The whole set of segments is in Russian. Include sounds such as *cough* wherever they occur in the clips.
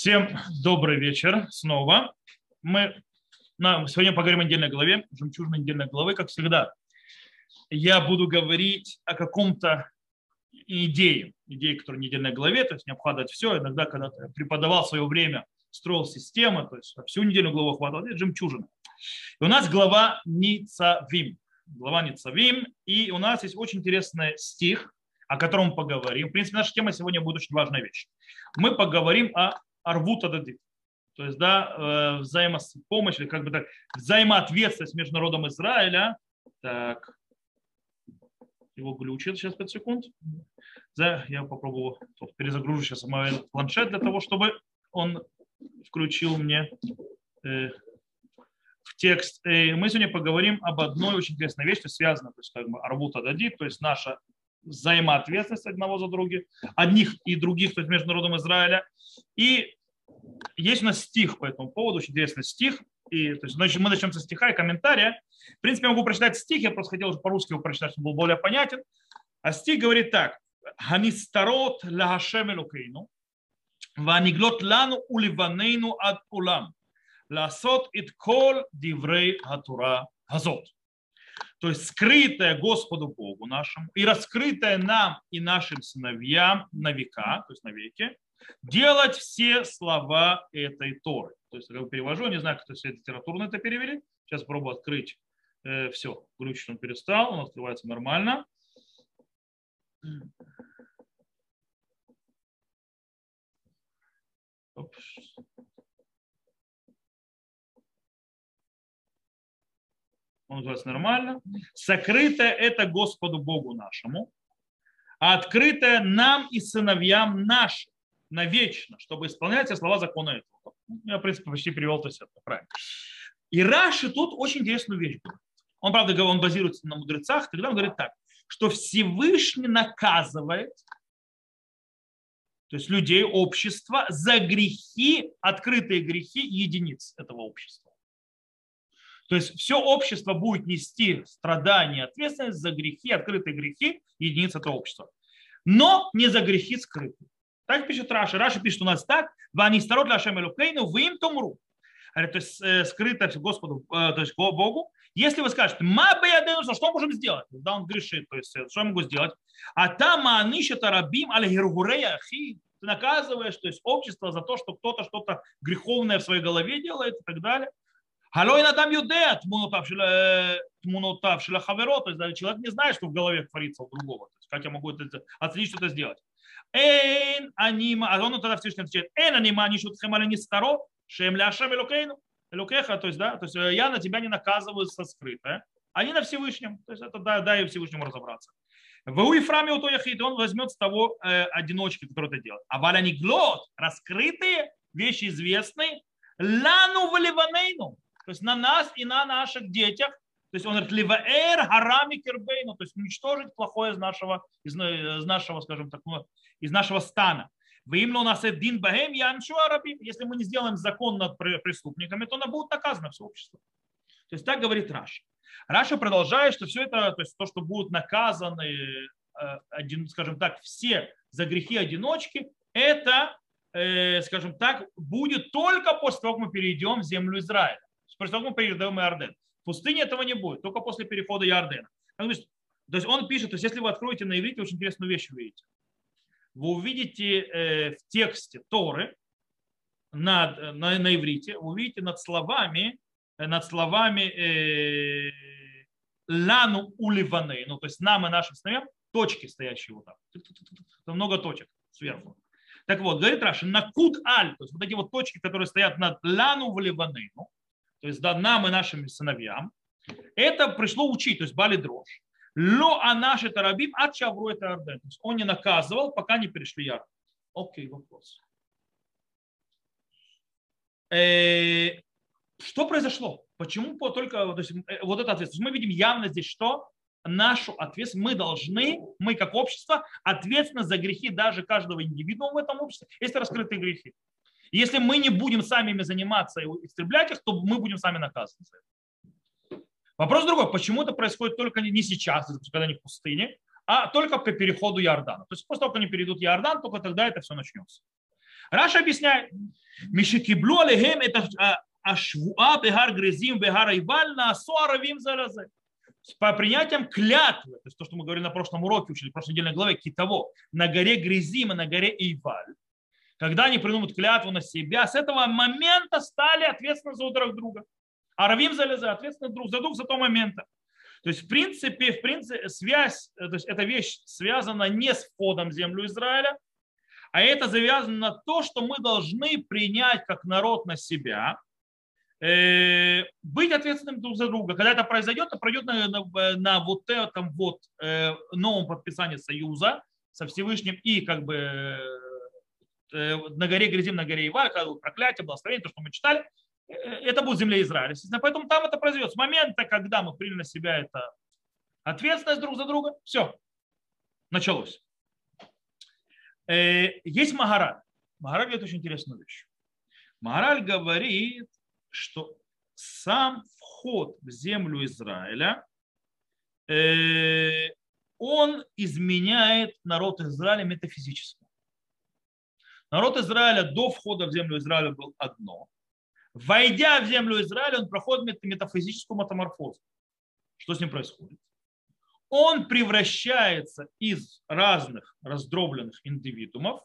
Всем добрый вечер снова. Мы на, сегодня поговорим о недельной главе, жемчужной недельной главы, как всегда. Я буду говорить о каком-то идее, идее, которая в недельной главе, то есть не обхватывать все. Иногда, когда преподавал свое время, строил систему, то есть всю недельную главу охватывал, это жемчужина. И у нас глава Ницавим. Глава Ницавим. И у нас есть очень интересный стих, о котором мы поговорим. В принципе, наша тема сегодня будет очень важная вещь. Мы поговорим о арвута дадит. То есть, да, э, взаимопомощь, или как бы так, взаимоответственность между народом Израиля. Так, его глючит сейчас 5 секунд. Я попробую перезагружу сейчас мой планшет для того, чтобы он включил мне э, в текст. И мы сегодня поговорим об одной очень интересной вещи, связанной, то есть как бы арбута дадит, то есть наша взаимоответственность одного за других, одних и других, то есть между народом Израиля. И есть у нас стих по этому поводу, очень интересный стих. И, то есть, значит, мы начнем со стиха и комментария. В принципе, я могу прочитать стих, я просто хотел уже по-русски его прочитать, чтобы был более понятен. А стих говорит так. Ханистарот лагашем элокейну, ваниглот лану уливанейну ад улам, ласот ит кол диврей хатура газот то есть скрытое Господу Богу нашему и раскрытое нам и нашим сыновьям на века, то есть на веки, делать все слова этой Торы. То есть, я перевожу, не знаю, кто все литературно это перевели. Сейчас пробую открыть. Э, все, глючить он перестал, он открывается нормально. Оп. он называется нормально. Сокрытое это Господу Богу нашему, а открытое нам и сыновьям нашим навечно, чтобы исполнять все слова закона этого. Я, в принципе, почти перевел то есть это правильно. И Раши тут очень интересную вещь говорит. Он, правда, он базируется на мудрецах, тогда он говорит так, что Всевышний наказывает, то есть людей, общества, за грехи, открытые грехи единиц этого общества. То есть все общество будет нести страдания, ответственность за грехи, открытые грехи единиц этого общества. Но не за грехи скрытые. Так пишет Раши. Раши пишет у нас так. והנסתרות להשם אלוקינו, ואם תאמרו. То есть э, скрыто Господу, э, то есть Богу. Если вы скажете, מה בידינו, что можем сделать? Да, он грешит, то есть э, что я могу сделать? אתה מעניש את הרבים על הרהורי. Ты наказываешь, то есть общество за то, что кто-то что-то греховное в своей голове делает и так далее. Халой на там юдея, тмунотав шила хаверо, то есть человек не знает, что в голове творится у другого. То есть, как я могу это оценить, что-то сделать. Эйн анима, а он тогда Всевышний отвечает, эйн анима нишут хемали не старо, шем ляшем элокейну. Элокеха, то есть, да, то есть я на тебя не наказываю со скрытое, не на Всевышнем. То есть это дай, дай Всевышнему разобраться. В Уифраме у Тояхид он возьмет с того э, одиночки, который это делает. А валяни глот, раскрытые, вещи известные, לנו ולבנינו, то есть на нас и на наших детях. То есть он говорит, לבער הרע מקרבנו, то есть уничтожить плохое из нашего, из, из нашего, скажем так, ну, из нашего стана. ואם לא נעשה דין בהם יענשו הרבים. Если мы не сделаем закон над преступниками, то она будет наказано все общество. То есть так говорит Раши. Раши продолжает, что все это, то есть то, что будут наказаны, э, один, скажем так, все за грехи одиночки, это, э, скажем так, будет только после того, как мы перейдем в землю Израиля после того, как мы перейдем Иорден. В пустыне этого не будет, только после перехода Иордена. То есть он пишет, то есть если вы откроете на иврите, очень интересную вещь увидите. Вы увидите э, в тексте Торы над, на, на иврите, вы увидите над словами, э, над словами э, лану уливаны, ну то есть нам и нашим сыновьям, точки стоящие вот так. Там много точек сверху. Так вот, говорит Раши, накут аль, то есть вот эти вот точки, которые стоят над лану в Ливаны, то есть да, нам и нашим сыновьям, это пришло учить, то есть бали дрожь. Ло а наши тарабим от чавру это есть он не наказывал, пока не перешли яр. Окей, вопрос. Э, что произошло? Почему только то есть, э, вот это ответственность? Мы видим явно здесь, что нашу ответственность, мы должны, мы как общество, ответственны за грехи даже каждого индивидуума в этом обществе, если раскрытые грехи. Если мы не будем сами ими заниматься и истреблять их, то мы будем сами наказаны за это. Вопрос другой, почему это происходит только не сейчас, когда они в пустыне, а только по переходу Иордана. То есть после того, как они перейдут Иордан, только тогда это все начнется. Раша объясняет, Мишикиблю алейхем это а, ашвуа бегар грезим бегар айваль на асуаравим заразе. По принятием клятвы, то есть то, что мы говорили на прошлом уроке, учили в прошлой недельной главе, китово, на горе Гризим и на горе Иваль, когда они принумут клятву на себя, с этого момента стали ответственны за друг друга. А Равим залеза ответственны друг за друга за того момента. То есть, в принципе, в принципе, связь, то есть эта вещь связана не с входом в землю Израиля, а это завязано на то, что мы должны принять как народ на себя, э, быть ответственным друг за друга. Когда это произойдет, это пройдет на, на, на вот этом вот э, новом подписании союза со Всевышним и как бы э, на горе Грязим, на горе Иваль, проклятие, благословение, то, что мы читали, это будет земля Израиля. Поэтому там это произойдет. С момента, когда мы приняли на себя это ответственность друг за друга, все, началось. Э, есть Магараль. Магараль говорит очень интересную вещь. Магараль говорит, что сам вход в землю Израиля, э, он изменяет народ Израиля метафизически. Народ Израиля до входа в землю Израиля был одно. Войдя в землю Израиля, он проходит метафизическую метаморфозу. Что с ним происходит? он превращается из разных раздробленных индивидуумов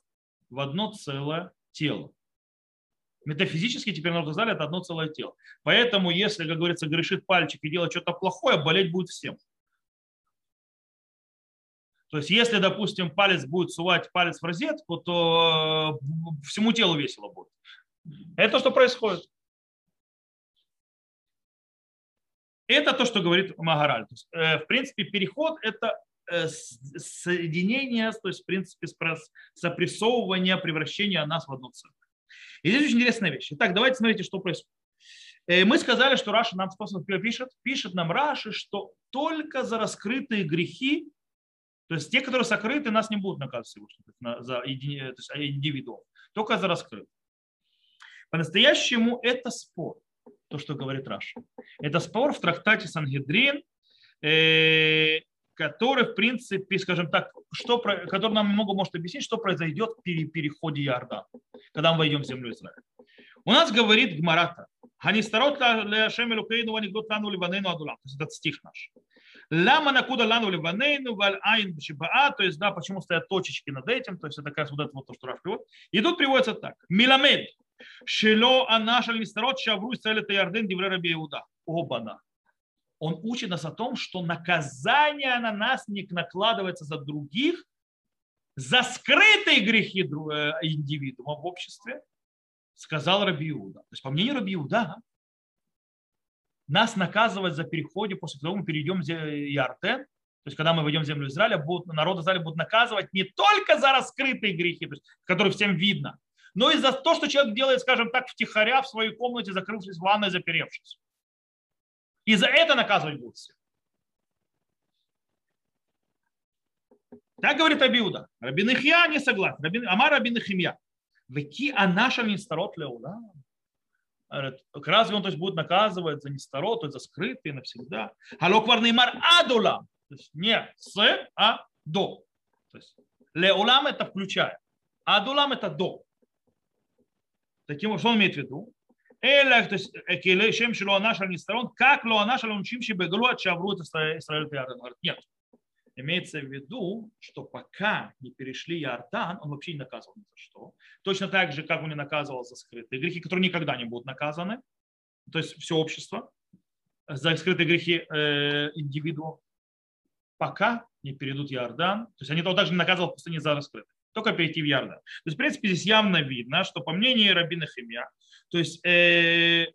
в одно целое тело. Метафизически теперь нужно знать, это одно целое тело. Поэтому, если, как говорится, грешит пальчик и делает что-то плохое, болеть будет всем. То есть, если, допустим, палец будет сувать палец в розетку, то э, всему телу весело будет. Это то, что происходит. Это то, что говорит Магараль. То есть, э, в принципе, переход – это э, соединение, то есть, в принципе, сопрессовывание, превращение нас в одно целое. И здесь очень интересная вещь. Итак, давайте смотрите, что происходит. Э, мы сказали, что Раши нам способ пишет, пишет нам Раши, что только за раскрытые грехи, то есть те, которые сокрыты, нас не будут наказывать за индивидуум, только за раскрытые. По-настоящему это спор то, что говорит Раши. Это спор в трактате Сангедрин, э, который, в принципе, скажем так, что, который нам много может объяснить, что произойдет при переходе Иордана, когда мы войдем в землю Израиля. У нас говорит Гмарата, Ханистарот Ляшем Элукейну Ванигдот Лану Ливанейну Адулам. То есть этот стих наш. Лама накуда лану ливанейну, валь айн бшибаа, то есть, да, почему стоят точечки над этим, то есть это как раз вот это вот то, что Раф приводит. И тут приводится так. Миламед, Шело анаш аль мистарот шавру целит ярден дивре раби Иуда. Обана. Он учит нас о том, что наказание на нас не накладывается за других, за скрытые грехи э, индивидуума в обществе, сказал Раби Иуда. То есть, по мнению Раби Иуда, нас наказывать за переходе, после того, мы перейдем Ярден, то есть, когда мы войдем в землю Израиля, будут, народ Израиля будут наказывать не только за раскрытые грехи, то есть, которые всем видно, но и за то, что человек делает, скажем так, втихаря в своей комнате, закрывшись в ванной, заперевшись. И за это наказывать будут все. Так говорит Абиуда. Рабин Ихья не согласен. Рабин, Амар Рабин Ихимья. Веки анаша нестарот леула. Разве он то есть, будет наказывать за нестарот, за скрытые навсегда? Халоквар неймар адулам. То есть не с, а до. То есть леулам это включая. Адулам это до. Таким что он имеет в виду? Эля, то есть, чем шело наш сторон, как ло наш алунчим шибеглу от шаврут Исраиль Говорит, нет. Имеется в виду, что пока не перешли Иордан, он вообще не наказывал ни за что. Точно так же, как он не наказывал за скрытые грехи, которые никогда не будут наказаны. То есть все общество за скрытые грехи э, индивидуумов, пока не перейдут Иордан. То есть они того также не наказывал в пустыне за раскрытые только перейти в Ярдан. То есть, в принципе, здесь явно видно, что по мнению Рабина Химия, то есть э,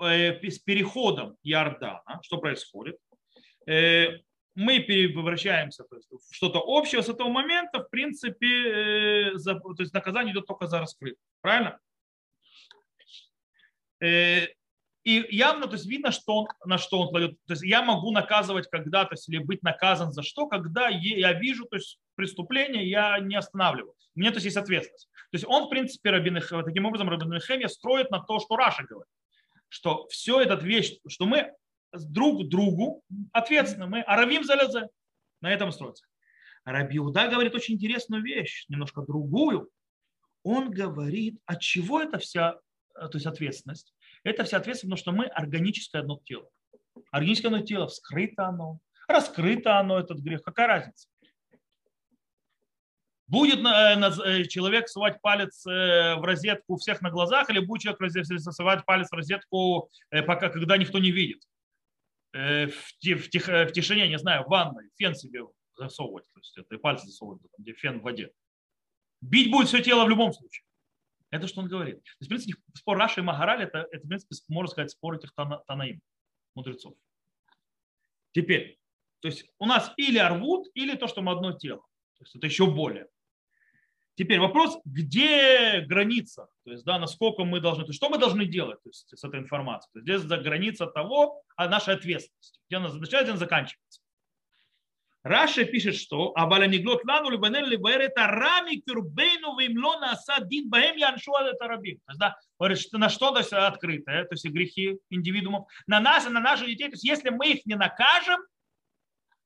э, с переходом Иордана, что происходит, э, мы превращаемся в что-то общее с этого момента, в принципе, э, за, то есть наказание идет только за раскрытие. Правильно? Э, и явно, то есть видно, что он, на что он кладет. То есть я могу наказывать когда-то, или быть наказан за что, когда я вижу то есть, преступление, я не останавливаю. У меня то есть есть ответственность. То есть он, в принципе, Рабин, таким образом Рабин Хемия строит на то, что Раша говорит. Что все этот вещь, что мы друг другу ответственны, мы аравим залезе, на этом строится. Раби Уда говорит очень интересную вещь, немножко другую. он говорит, от чего это вся, то есть ответственность? Это вся ответственность, потому что мы органическое одно тело. Органическое одно тело, вскрыто оно, раскрыто оно, этот грех. Какая разница? Будет э, человек совать палец э, в розетку у всех на глазах, или будет человек совать палец в розетку, э, пока, когда никто не видит? В тишине, не знаю, в ванной, фен себе засовывать, то есть это и пальцы засовывать, где фен в воде. Бить будет все тело в любом случае. Это что он говорит. То есть, в принципе, спор Раши и Магараль, это, это, в принципе, можно сказать, спор этих танаим, мудрецов. Теперь, то есть у нас или арвуд, или то, что мы одно тело. То есть это еще более. Теперь вопрос, где граница, то есть, да, насколько мы должны, то есть, что мы должны делать то есть, с этой информацией. То есть, здесь за граница того, а нашей ответственности, где она начинается, где она заканчивается. Раша пишет, что Абаляниглот лану либанен либаэр это рами кюрбейну вимло наса дин баем яншу это рабим. То есть, да, говорит, что на что то есть, открытое, то есть грехи индивидуумов, на нас и на наших детей. То есть если мы их не накажем,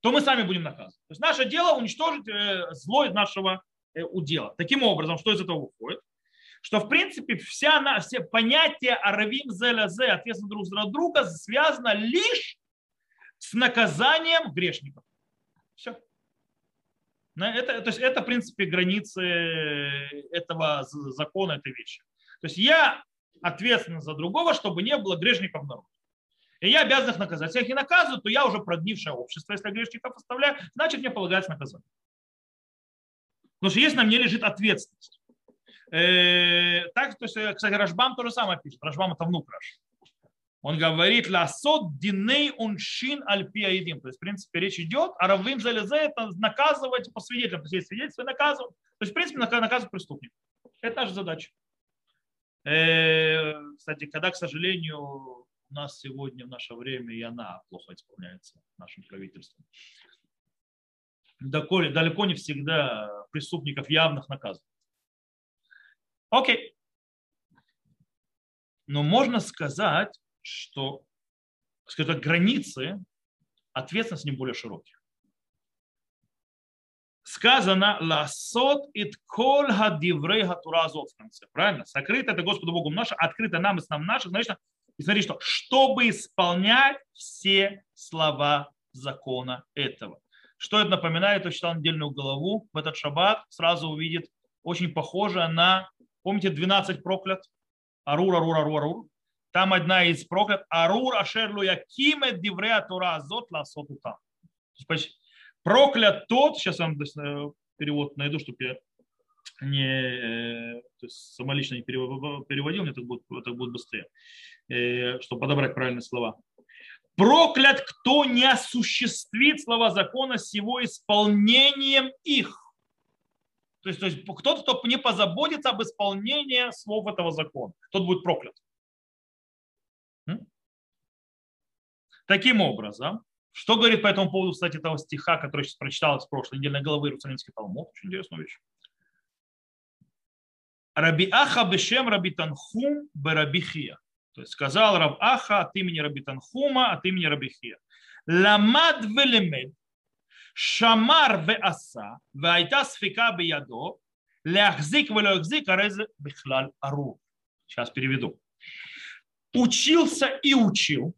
то мы сами будем наказаны. То есть наше дело уничтожить э, зло из нашего э, удела. Таким образом, что из этого выходит? Что, в принципе, вся, все понятия аравим зелязе, ответственно друг за друга, связано лишь с наказанием грешников. Все. Это, то есть это, в принципе, границы этого закона, этой вещи. То есть я ответственен за другого, чтобы не было грешников в народе. И я обязан их наказать. Если я их не наказываю, то я уже проднившее общество. Если я грешников оставляю, значит мне полагается наказание. Потому что есть на мне лежит ответственность. Э, так, то есть, э, кстати, Рашбам то же самое пишет. Рашбам это внук Раш. Он говорит, ласот диней уншин альпиаидим. То есть, в принципе, речь идет, а раввим залезе это наказывать по свидетелям. То есть, есть свидетельство наказывать. То есть, в принципе, наказывать преступник. Это наша задача. Э, кстати, когда, к сожалению, у нас сегодня, в наше время, и она плохо исполняется нашим правительством. Далеко не всегда преступников явных наказывают. Окей. Но можно сказать, что, скажем так, границы ответственности не более широкие. Сказано «Ласот ит кол хадиврей хатуразот» в конце. Правильно? Сокрыто это Господу Богу наше, открыто нам и с нам наше. Значит, и смотри, что чтобы исполнять все слова закона этого. Что это напоминает? Кто читал недельную главу в этот шаббат, сразу увидит очень похоже на, помните, 12 проклят? Арур, арур, арур, арур. Там одна из проклят. Арур ашерлу якиме диврея тура азот ласоту там. Проклят тот, сейчас я вам э, перевод найду, чтобы я не, э, то есть самолично не переводил, мне это будет, это будет быстрее, э, чтобы подобрать правильные слова. Проклят, кто не осуществит слова закона с его исполнением их. То есть, то есть кто-то, кто не позаботится об исполнении слов этого закона, тот будет проклят. Таким образом, что говорит по этому поводу, кстати, этого стиха, который сейчас прочитал из прошлой недельной главы Иерусалимский Талмуд? Очень интересная вещь. Раби Аха бешем Раби Танхум Раби Хия. То есть сказал Раб Аха от имени Раби Танхума, от имени Раби Хия. Ламад велемед, шамар веаса, вайта сфика биядо, ляхзик велоахзик, арезе бихлаль ару. Сейчас переведу. Учился и учил,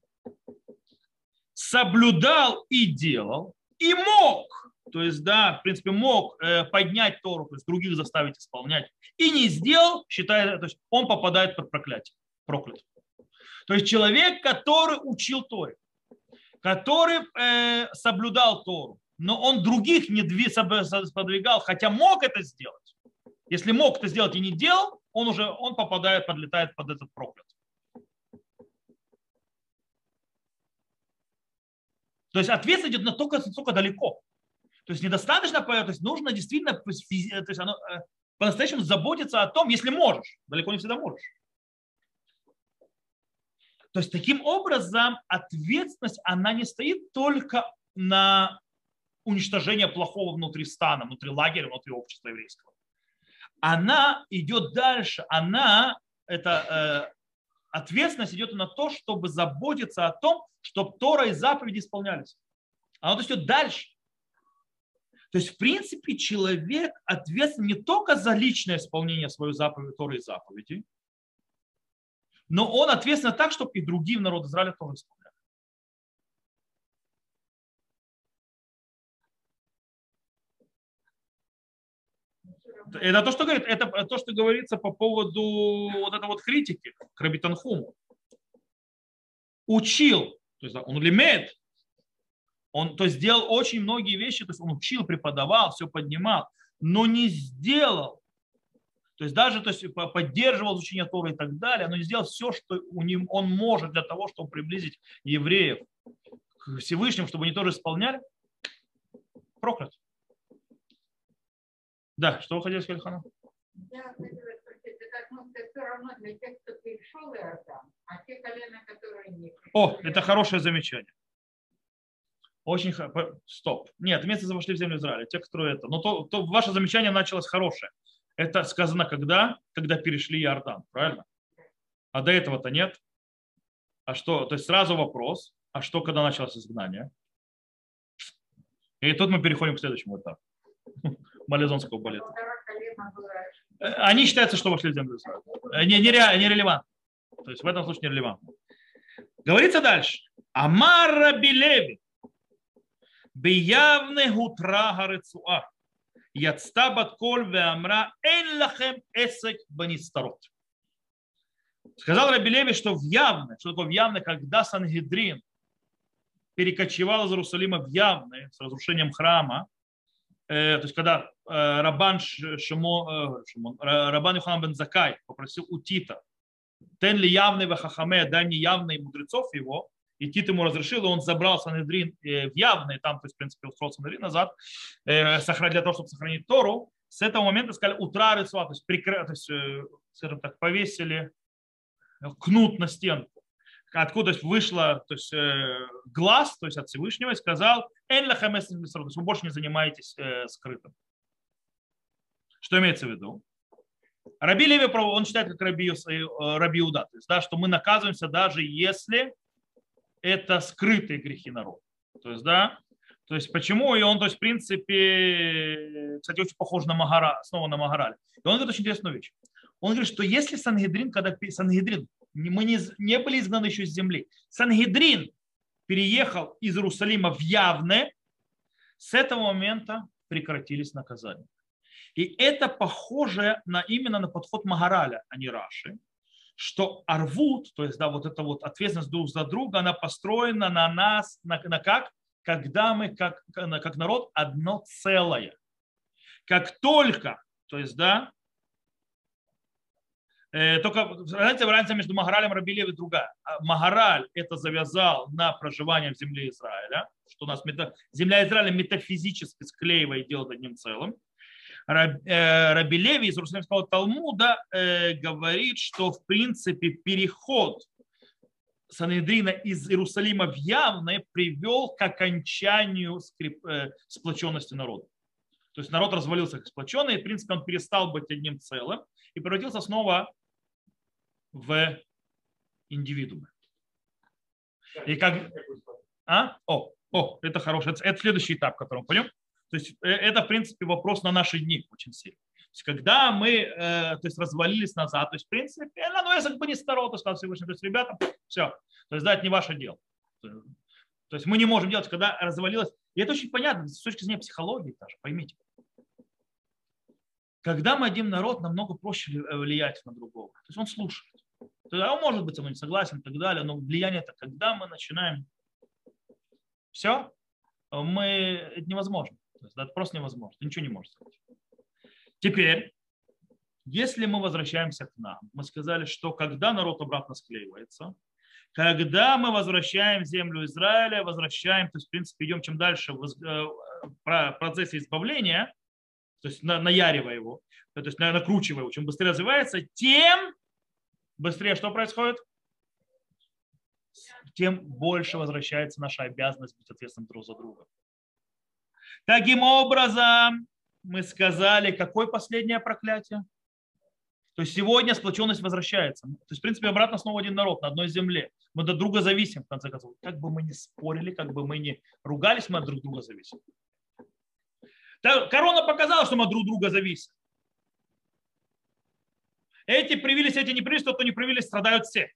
соблюдал и делал, и мог, то есть, да, в принципе, мог э, поднять Тору, то есть других заставить исполнять, и не сделал, считая, то есть он попадает под проклятие, проклят. То есть человек, который учил Торе, который э, соблюдал Тору, но он других не сподвигал, хотя мог это сделать. Если мог это сделать и не делал, он уже он попадает, подлетает под этот проклят. То есть ответственность идет настолько, настолько далеко. То есть недостаточно, то есть нужно действительно э, по-настоящему заботиться о том, если можешь. Далеко не всегда можешь. То есть таким образом ответственность, она не стоит только на уничтожение плохого внутри стана, внутри лагеря, внутри общества еврейского. Она идет дальше, она, это э, ответственность идет на то, чтобы заботиться о том, чтобы Тора и заповеди исполнялись. Она то идет дальше. То есть, в принципе, человек ответственен не только за личное исполнение своей заповеди, Торы и заповеди, но он ответственен так, чтобы и другие народы Израиля тоже исполняли. Это то, что говорит, это то, что говорится по поводу вот этой вот критики к Рабитанхуму. Учил, то есть он лимит, он то есть сделал очень многие вещи, то есть он учил, преподавал, все поднимал, но не сделал. То есть даже то есть, поддерживал изучение Торы и так далее, но не сделал все, что у него, он может для того, чтобы приблизить евреев к Всевышнему, чтобы они тоже исполняли. Проклят. Да, что вы хотели сказать, Хана? Иордан, а. О, это хорошее замечание. Очень стоп. Нет, месяцы вошли в землю Израиля, те, кто это. Но то, то ваше замечание началось хорошее. Это сказано когда? Когда перешли Иордан, правильно? А до этого-то нет. А что? То есть сразу вопрос, а что, когда началось изгнание? И тут мы переходим к следующему этапу. Малезонского балета. Они считаются, что вошли в землю Израиля. Не, не, не релевантно. То есть в этом случае не релевантно. Говорится дальше. Амара Билеви. Биявне гутра гарецуа. Яцта батколь веамра эн лахем эсек банистарот. Сказал Рабилеви, что в явное, что такое в явное, когда Сангидрин перекочевал из Иерусалима в явное с разрушением храма, э, то есть когда э, Рабан, Шимо, э, Шимо, Рабан Юхан бен Закай попросил у Тита, тен ли явный вахахаме, дай мне явные мудрецов его, и Тит ему разрешил, и он забрал Санедрин э, в явный, там, то есть, в принципе, устроил Санедрин назад, э, для того, чтобы сохранить Тору. С этого момента сказали утра ритуал, то есть, прикры, то есть э, скажем так, повесили кнут на стенку. Откуда вышло то есть, глаз, то есть от Всевышнего, и сказал, «Эн то есть вы больше не занимаетесь скрытым. Что имеется в виду? Раби Леви, он считает, как Раби, Раби Уда, то есть, да, что мы наказываемся даже если это скрытые грехи народа. То есть, да, то есть почему? И он, то есть, в принципе, кстати, очень похож на Магара, снова на Магараль. И он говорит очень интересную вещь. Он говорит, что если Сангедрин, когда Сангедрин, мы не, не были изгнаны еще из земли, Сангедрин переехал из Иерусалима в Явне, с этого момента прекратились наказания. И это похоже на, именно на подход Магараля, а не Раши что арвуд, то есть да, вот эта вот ответственность друг за друга, она построена на нас, на, на как? Когда мы как, как народ одно целое. Как только, то есть да, только знаете, разница между Магаралем и Рабилев и другая. А Магараль это завязал на проживание в земле Израиля, что у нас мета, земля Израиля метафизически склеивает делает одним целым. Э, Раби Леви из Иерусалимского Талмуда э, говорит, что в принципе переход Санедрина из Иерусалима в Явное привел к окончанию скрип, э, сплоченности народа. То есть народ развалился как сплоченный, и в принципе он перестал быть одним целым и превратился снова в индивидуумы. И как... А? О, о, это хороший, это следующий этап, который мы пойдем. То есть э, это, в принципе, вопрос на наши дни очень сильно. То есть, когда мы э, то есть, развалились назад, то есть, в принципе, ну, ну если бы не старого, то сказал Всевышний, то есть, ребята, все, то есть, да, это не ваше дело. То есть, мы не можем делать, когда развалилось. И это очень понятно с точки зрения психологии даже, поймите. Когда мы один народ, намного проще э, влиять на другого. То есть, он слушает. Тогда он может быть со мной не согласен и так далее, но влияние это когда мы начинаем все, мы, это невозможно. То есть, да, это просто невозможно. Ты ничего не можешь сказать. Теперь, если мы возвращаемся к нам, мы сказали, что когда народ обратно склеивается, когда мы возвращаем землю Израиля, возвращаем, то есть, в принципе, идем чем дальше в э, процессе избавления, то есть наяривая его, то есть накручивая его, чем быстрее развивается, тем быстрее что происходит? Тем больше возвращается наша обязанность быть ответственным друг за друга. Таким образом, мы сказали, какое последнее проклятие? То есть сегодня сплоченность возвращается. То есть, в принципе, обратно снова один народ на одной земле. Мы друг друга зависим, в конце концов. Как бы мы ни спорили, как бы мы ни ругались, мы от друг друга зависим. Корона показала, что мы друг друга зависим. Эти привились, эти не привились, тот, кто не привились, страдают все.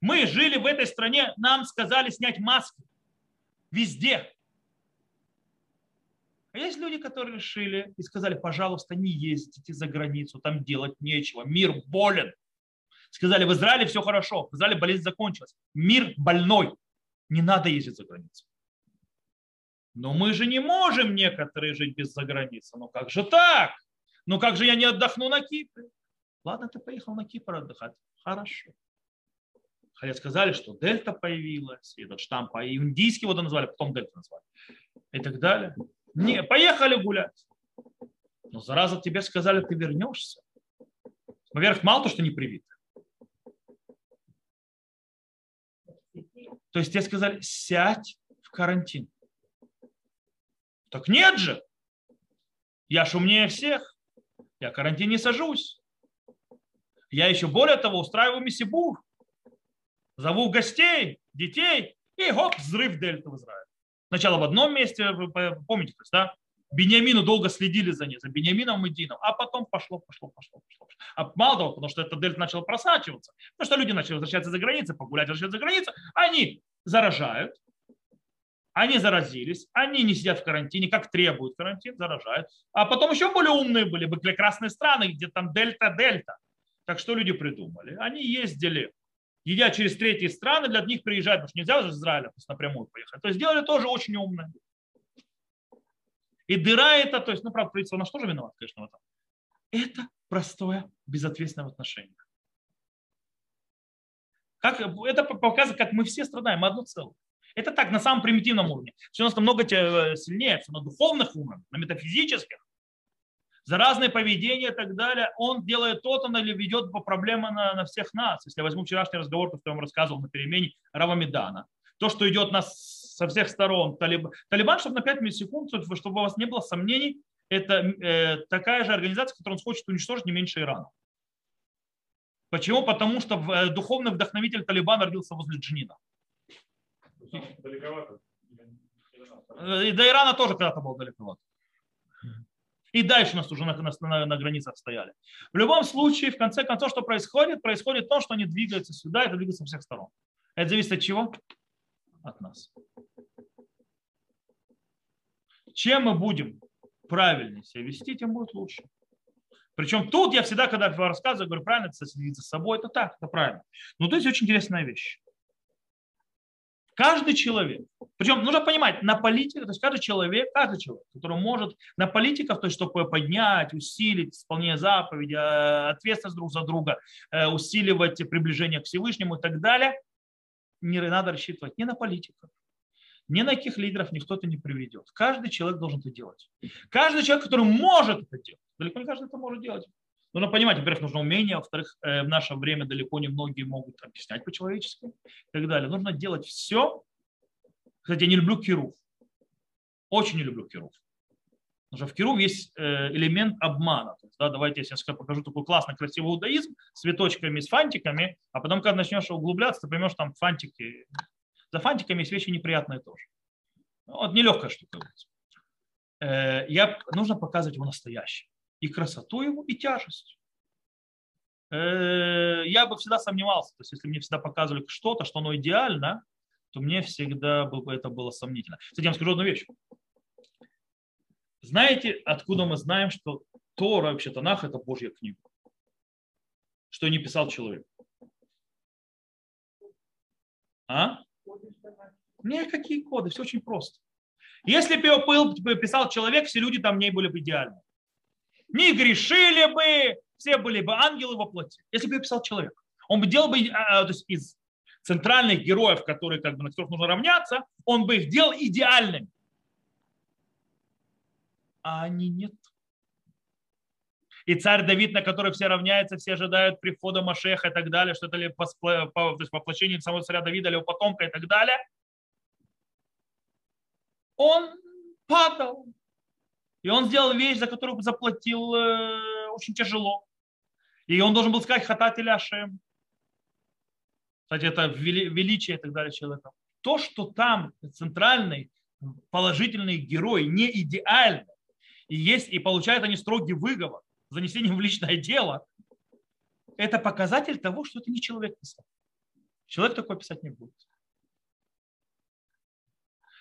Мы жили в этой стране, нам сказали снять маски. Везде. А есть люди, которые решили и сказали, пожалуйста, не ездите за границу, там делать нечего, мир болен. Сказали, в Израиле все хорошо, в Израиле болезнь закончилась, мир больной, не надо ездить за границу. Но мы же не можем некоторые жить без заграницы. Ну как же так? Ну как же я не отдохну на Кипре? Ладно, ты поехал на Кипр отдыхать. Хорошо. Хотя сказали, что дельта появилась, и этот штамп, и индийский его назвали, потом дельта назвали. И так далее. Не, поехали гулять. Но зараза тебе сказали, ты вернешься. Во-первых, мало то, что не привит. То есть тебе сказали, сядь в карантин. Так нет же. Я ж умнее всех. Я карантин не сажусь. Я еще более того устраиваю мессибур. Зову гостей, детей, и хоп, взрыв дельта в Израиле. Сначала в одном месте, помните, то есть, да, Бениамину долго следили за ней, за Бениамином и Дином, а потом пошло, пошло, пошло, пошло. А мало того, потому что этот дельт начал просачиваться, потому что люди начали возвращаться за границу, погулять, возвращаться за границу, они заражают, они заразились, они не сидят в карантине, как требует карантин, заражают. А потом еще более умные были, были красные страны, где там дельта-дельта. Так что люди придумали? Они ездили, едя через третьи страны, для них приезжают, потому что нельзя же из Израиля напрямую поехать. То есть сделали тоже очень умно. И дыра это, то есть, ну, правда, правительство, оно что же виноват, конечно, в этом? Это простое безответственное отношение. Как, это показывает, как мы все страдаем, мы одно целое. Это так, на самом примитивном уровне. Все у нас намного сильнее, все на духовных уровнях, на метафизических. За разные поведения и так далее, он делает то-то или ведет по проблемам на, на всех нас. Если я возьму вчерашний разговор, который я вам рассказывал на перемене Равамедана, то, что идет нас со всех сторон. Талибан, Талибан чтобы на 5 секунд, чтобы у вас не было сомнений, это э, такая же организация, которую он хочет уничтожить не меньше Ирана. Почему? Потому что э, духовный вдохновитель Талибана родился возле Джинина. *laughs* Далековато. Э, и до Ирана тоже когда-то был далековато. И дальше нас уже на, на, на, границах стояли. В любом случае, в конце концов, что происходит? Происходит то, что они двигаются сюда, это двигается со всех сторон. Это зависит от чего? От нас чем мы будем правильнее себя вести, тем будет лучше. Причем тут я всегда, когда рассказываю, говорю, правильно это следить за собой, это так, это правильно. Но тут есть очень интересная вещь. Каждый человек, причем нужно понимать, на политике, то есть каждый человек, каждый человек, который может на политиков, то есть чтобы поднять, усилить исполнение заповеди, э, ответственность друг за друга, э, усиливать приближение к Всевышнему и так далее, не надо рассчитывать не на политиков, ни на каких лидеров никто это не приведет. Каждый человек должен это делать. Каждый человек, который может это делать. Далеко не каждый это может делать. Нужно понимать, во-первых, нужно умение, во-вторых, э, в наше время далеко не многие могут объяснять по-человечески и так далее. Нужно делать все. Кстати, я не люблю кирув. Очень не люблю кирув. Потому что в кирув есть э, элемент обмана. То есть, да, давайте я сейчас покажу такой классный, красивый иудаизм с цветочками, с фантиками, а потом, когда начнешь углубляться, ты поймешь, там фантики за фантиками есть вещи неприятные тоже. Вот нелегкая штука. Э, я, нужно показывать его настоящий. И красоту его, и тяжесть. Э, я бы всегда сомневался. То есть, если мне всегда показывали что-то, что оно идеально, то мне всегда бы это было сомнительно. Кстати, я вам скажу одну вещь. Знаете, откуда мы знаем, что Тора, вообще Танах, это Божья книга? Что не писал человек? А? Никакие коды, все очень просто. Если бы его писал человек, все люди там не были бы идеальны. Не грешили бы, все были бы ангелы во плоти. Если бы его писал человек, он бы делал бы а, а, то есть из центральных героев, которые, как бы, на которых нужно равняться, он бы их делал идеальными. А они нет. И царь Давид, на который все равняются, все ожидают прихода Машеха и так далее, что это ли по, по, то есть воплощение самого царя Давида или его потомка и так далее – он падал. И он сделал вещь, за которую заплатил э, очень тяжело. И он должен был сказать хатат или ашем. Кстати, это величие и так далее человека. То, что там центральный положительные герои, не идеальны, и есть, и получают они строгий выговор, занесением в личное дело, это показатель того, что это не человек писал. Человек такой писать не будет.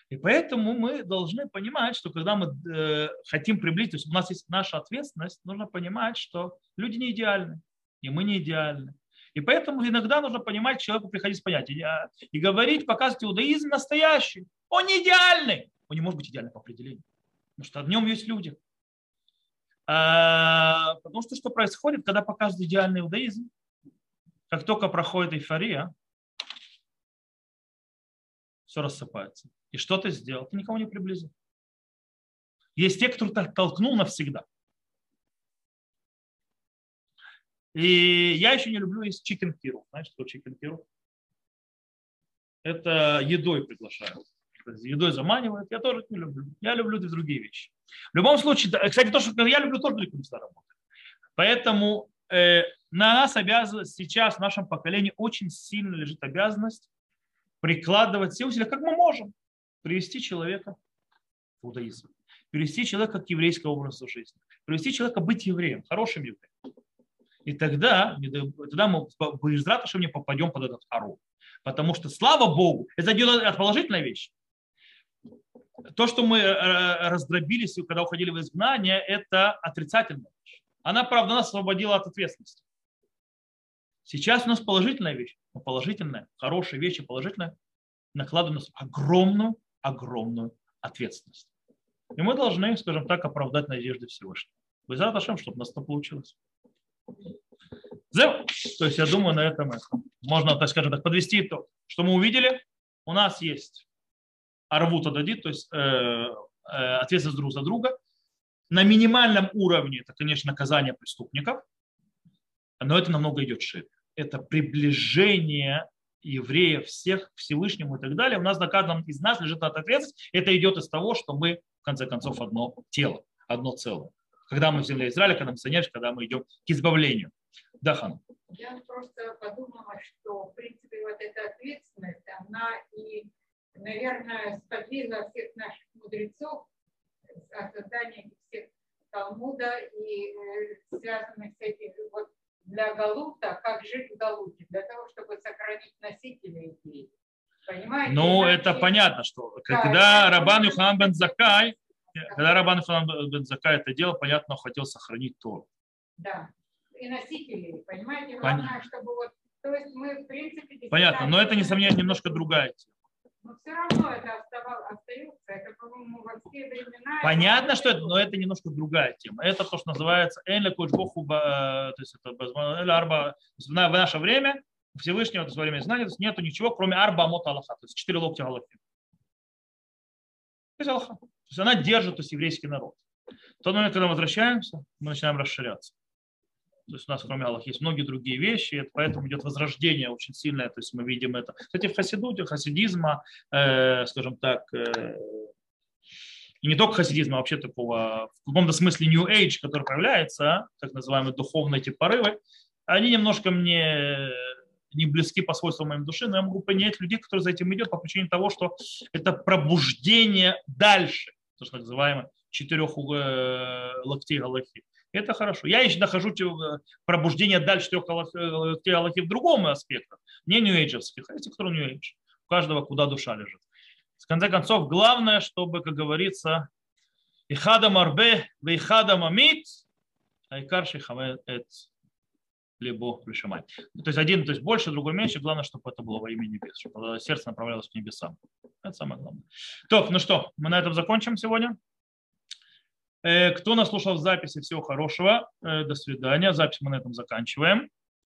И поэтому мы должны понимать, что когда мы э, хотим приблизить, то есть у нас есть наша ответственность, нужно понимать, что люди не идеальны, и мы не идеальны. И поэтому иногда нужно понимать, человеку приходить с понятием и говорить, показывать иудаизм настоящий. Он не идеальный. Он не может быть идеальным по определению. Потому что в нем есть люди. А, потому что что происходит, когда показывают идеальный иудаизм? Как только проходит эйфория, все рассыпается. И что ты сделал? Ты никого не приблизил. Есть те, кого оттолкнул навсегда. И я еще не люблю есть chicken קירוב. Знаешь, что chicken קירוב? Это едой приглашают. Едой заманивают. Я тоже не люблю. Я люблю другие вещи. В любом случае, кстати, то, что я люблю, тоже далеко не всегда работает. Поэтому э, на нас обязанность сейчас, в нашем поколении, очень сильно лежит обязанность прикладывать все усилия, как мы можем, привести человека в иудаизм, привести человека к еврейскому образу жизни, привести человека быть евреем, хорошим евреем. И тогда, тогда мы без что не попадем под этот ору. Потому что, слава Богу, это от положительная вещь. То, что мы э, раздробились, когда уходили в изгнание, это отрицательная вещь. Она, правда, нас освободила от ответственности. Сейчас у нас положительная вещь, но положительная, хорошая вещь и положительная накладывает на нас огромную, огромную ответственность. И мы должны, скажем так, оправдать надежды Всевышнего. Без Ашем, чтобы у нас это получилось. То есть я думаю, на этом можно, так скажем так, подвести итог. Что мы увидели? У нас есть арвута дадит, то есть э, э, ответственность друг за друга. На минимальном уровне это, конечно, наказание преступников, но это намного идет шире. Это приближение евреев всех к Всевышнему и так далее. У нас на каждом из нас лежит эта ответственность. Это идет из того, что мы, в конце концов, одно тело, одно целое. Когда мы в земле Израиля, когда мы соединяемся, когда мы идем к избавлению. Да, Хан. Я просто подумала, что, в принципе, вот эта ответственность, она и наверное, сподвигла всех наших мудрецов о создании всех Талмуда и э, связанных с этим для Галута, как жить в Галуте, для того, чтобы сохранить носителей идеи. Понимаете? Ну, Иначе... это понятно, что да, когда Рабан Юхан бен Закай, когда Рабан Юхан бен Закай это делал, понятно, он хотел сохранить то. Да, и носителей, понимаете? Главное, чтобы вот, то есть мы, в принципе... Понятно, но это, несомненно, немножко другая тема. Но все равно это остается, это, по-моему, во все времена. Понятно, что это, но это немножко другая тема. Это то, что называется Энля Кучбоху, то есть это Арба, в наше время Всевышнего, то есть во время знания, то есть нету ничего, кроме Арба Амот Аллаха, то есть четыре локтя Аллахи. То есть Аллаха. То есть она держит то есть, еврейский народ. В тот момент, когда мы возвращаемся, мы начинаем расширяться. То есть у нас, кроме Аллаха, есть многие другие вещи, поэтому идет возрождение очень сильное. То есть мы видим это. Кстати, в хасидуте, хасидизма, э, скажем так, э, и не только хасидизма, а вообще такого, в каком-то смысле New Age, который проявляется, так называемые духовные эти порывы, они немножко мне не близки по свойствам моим души, но я могу понять людей, которые за этим идет по причине того, что это пробуждение дальше, то, что называемое четырех э, локтей Галахи. Это хорошо. Я еще нахожу пробуждение дальше трех Аллахи в другом аспекте. Не нью-эйджевских, а эти, которые нью-эйдж. У каждого куда душа лежит. В конце концов, главное, чтобы, как говорится, Ихада марбе, вейхада мамит, айкар шихамет либо пришимать. То есть один, то есть больше, другой меньше. Главное, чтобы это было во имя небес, чтобы сердце направлялось к небесам. Это самое главное. Так, ну что, мы на этом закончим сегодня. Э, кто нас слушал в записи, всего хорошего. Э, до свидания. Запись мы на этом заканчиваем.